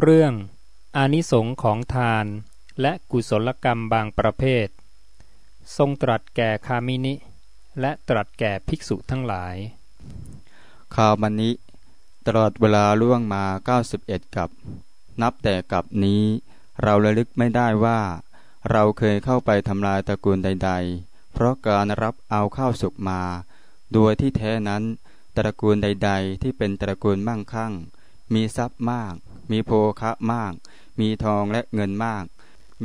เรื่องอานิสงของทานและกุศลกรรมบางประเภท ทรงตรัสแก่คามินิ และตรัสแก่ภิกษุทั้งหลายข่าวมันนี้ตลอดเวลาล่วงมา 91 กับ นับแต่กับนี้ เราระลึกไม่ได้ว่า เราเคยเข้าไปทำลายตระกูลใด ๆ เพราะการรับเอาข้าวสุกมา โดยที่แท้นั้น ตระกูลใด ๆ ที่เป็นตระกูลมั่งคั่ง มีทรัพย์มาก มีโภคะมาก มีทองและเงินมาก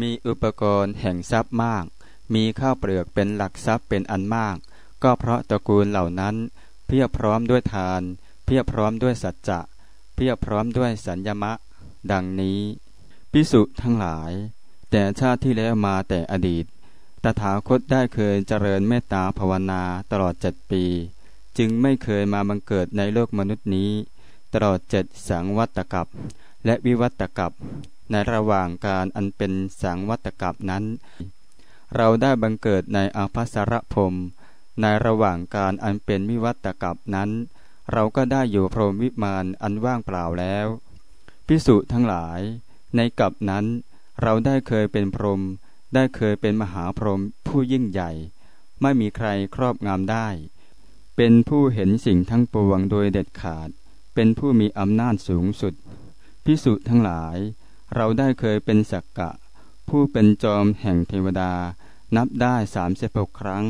มีอุปกรณ์แห่งทรัพย์มาก มีข้าวเปลือกเป็นหลักทรัพย์เป็นอันมาก ก็เพราะตระกูลเหล่านั้น เพียบพร้อมด้วยทาน เพียบพร้อมด้วยสัจจะ เพียบพร้อมด้วยสัญญมะ ดังนี้ พิสุทั้งหลาย แต่ชาติที่แล้วมาแต่อดีต ตถาคตได้เคยเจริญเมตตาภาวนาตลอดเจ็ดปี จึงไม่เคยมาบังเกิดในโลกมนุษย์นี้ ตลอดเจ็ดสังวัตกับ และวิวัตกับในระหว่างการอันเป็นสังวัตกับนั้น เราได้บังเกิดในอาภัสรพรมในระหว่างการอันเป็นวิวัตกับนั้น เราก็ได้อยู่พรหมวิมานอันว่างเปล่าแล้ว พิสุทั้งหลาย ในกับนั้น เราได้เคยเป็นพรหมได้เคยเป็นมหาพรหมผู้ยิ่งใหญ่ ไม่มีใครครอบงำได้ เป็นผู้เห็นสิ่งทั้งปวงโดยเด็ดขาด เป็นผู้มีอำนาจสูงสุด พิสุทั้งหลาย เราได้เคยเป็นสักกะ ผู้เป็นจอมแห่งเทวดา นับได้สามสิบหกครั้ง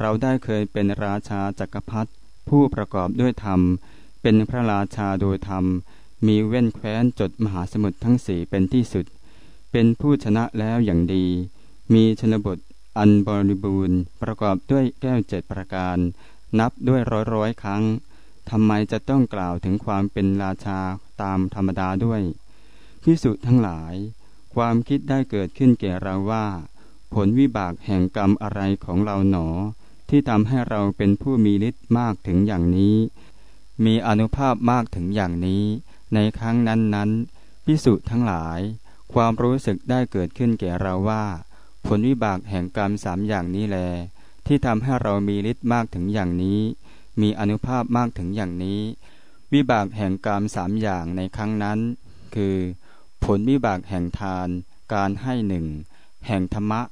เราได้เคยเป็นราชาจักรพรรดิผู้ประกอบด้วยธรรม เป็นพระราชาโดยธรรม มีเว้นแคว้นจดมหาสมุทรทั้งสี่เป็นที่สุด เป็นผู้ชนะแล้วอย่างดี มีชนบทอันบริบูรณ์ประกอบด้วยแก้วเจ็ดประการ นับด้วยร้อยร้อยครั้งทำไมจะต้องกล่าวถึงความเป็นราชา ตามธรรมดาด้วยพิสุทั้งหลาย ความคิดได้เกิดขึ้นแก่เราว่า ผลวิบากแห่งกรรมอะไรของเราหนอ ที่ทำให้เราเป็นผู้มีฤทธิ์มากถึงอย่างนี้ มีอนุภาพมากถึงอย่างนี้ ในครั้งนั้นๆพิสุทั้งหลาย ความรู้สึกได้เกิดขึ้นแก่เราว่า ผลวิบากแห่งกรรมสามอย่างนี้แล ที่ทำให้เรามีฤทธิ์มากถึงอย่างนี้ มีอนุภาพมากถึงอย่างนี้ วิบากแห่งกรรมสามอย่างในครั้งนั้น คือ ผลวิบากแห่งทาน การให้หนึ่งแห่งธรรมะ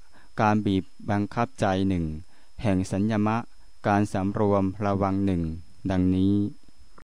การบีบบังคับใจหนึ่งแห่งสัญญมะ การสำรวมระวังหนึ่งดังนี้